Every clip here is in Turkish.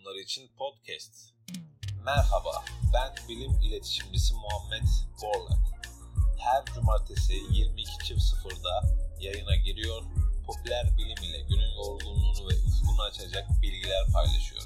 konuları için podcast. Merhaba, ben bilim iletişimcisi Muhammed Borlak. Her cumartesi 22.00'da yayına giriyor, popüler bilim ile günün yorgunluğunu ve ufkunu açacak bilgiler paylaşıyorum.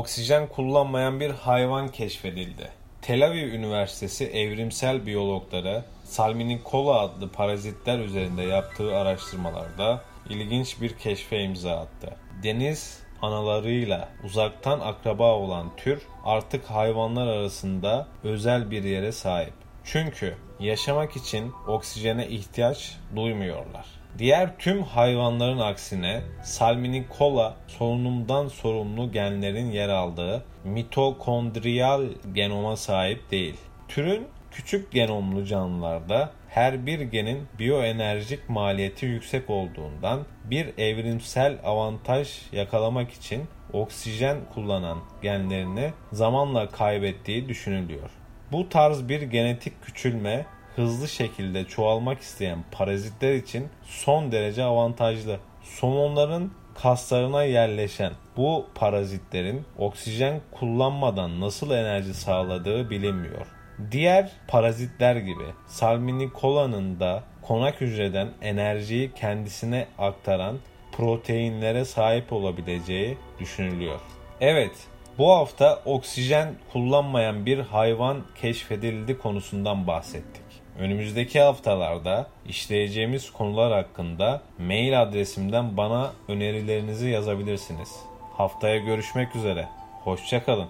Oksijen kullanmayan bir hayvan keşfedildi. Tel Aviv Üniversitesi evrimsel biyologları Salmonella adlı parazitler üzerinde yaptığı araştırmalarda ilginç bir keşfe imza attı. Deniz analarıyla uzaktan akraba olan tür artık hayvanlar arasında özel bir yere sahip. Çünkü yaşamak için oksijene ihtiyaç duymuyorlar. Diğer tüm hayvanların aksine Salmonella solunumdan sorumlu genlerin yer aldığı mitokondriyal genoma sahip değil. Türün küçük genomlu canlılarda her bir genin biyoenerjik maliyeti yüksek olduğundan bir evrimsel avantaj yakalamak için oksijen kullanan genlerini zamanla kaybettiği düşünülüyor. Bu tarz bir genetik küçülme hızlı şekilde çoğalmak isteyen parazitler için son derece avantajlı. Somonların kaslarına yerleşen bu parazitlerin oksijen kullanmadan nasıl enerji sağladığı bilinmiyor. Diğer parazitler gibi Salmonella'nın da konak hücreden enerjiyi kendisine aktaran proteinlere sahip olabileceği düşünülüyor. Evet, bu hafta oksijen kullanmayan bir hayvan keşfedildi konusundan bahsettik. Önümüzdeki haftalarda işleyeceğimiz konular hakkında mail adresimden bana önerilerinizi yazabilirsiniz. Haftaya görüşmek üzere. Hoşçakalın.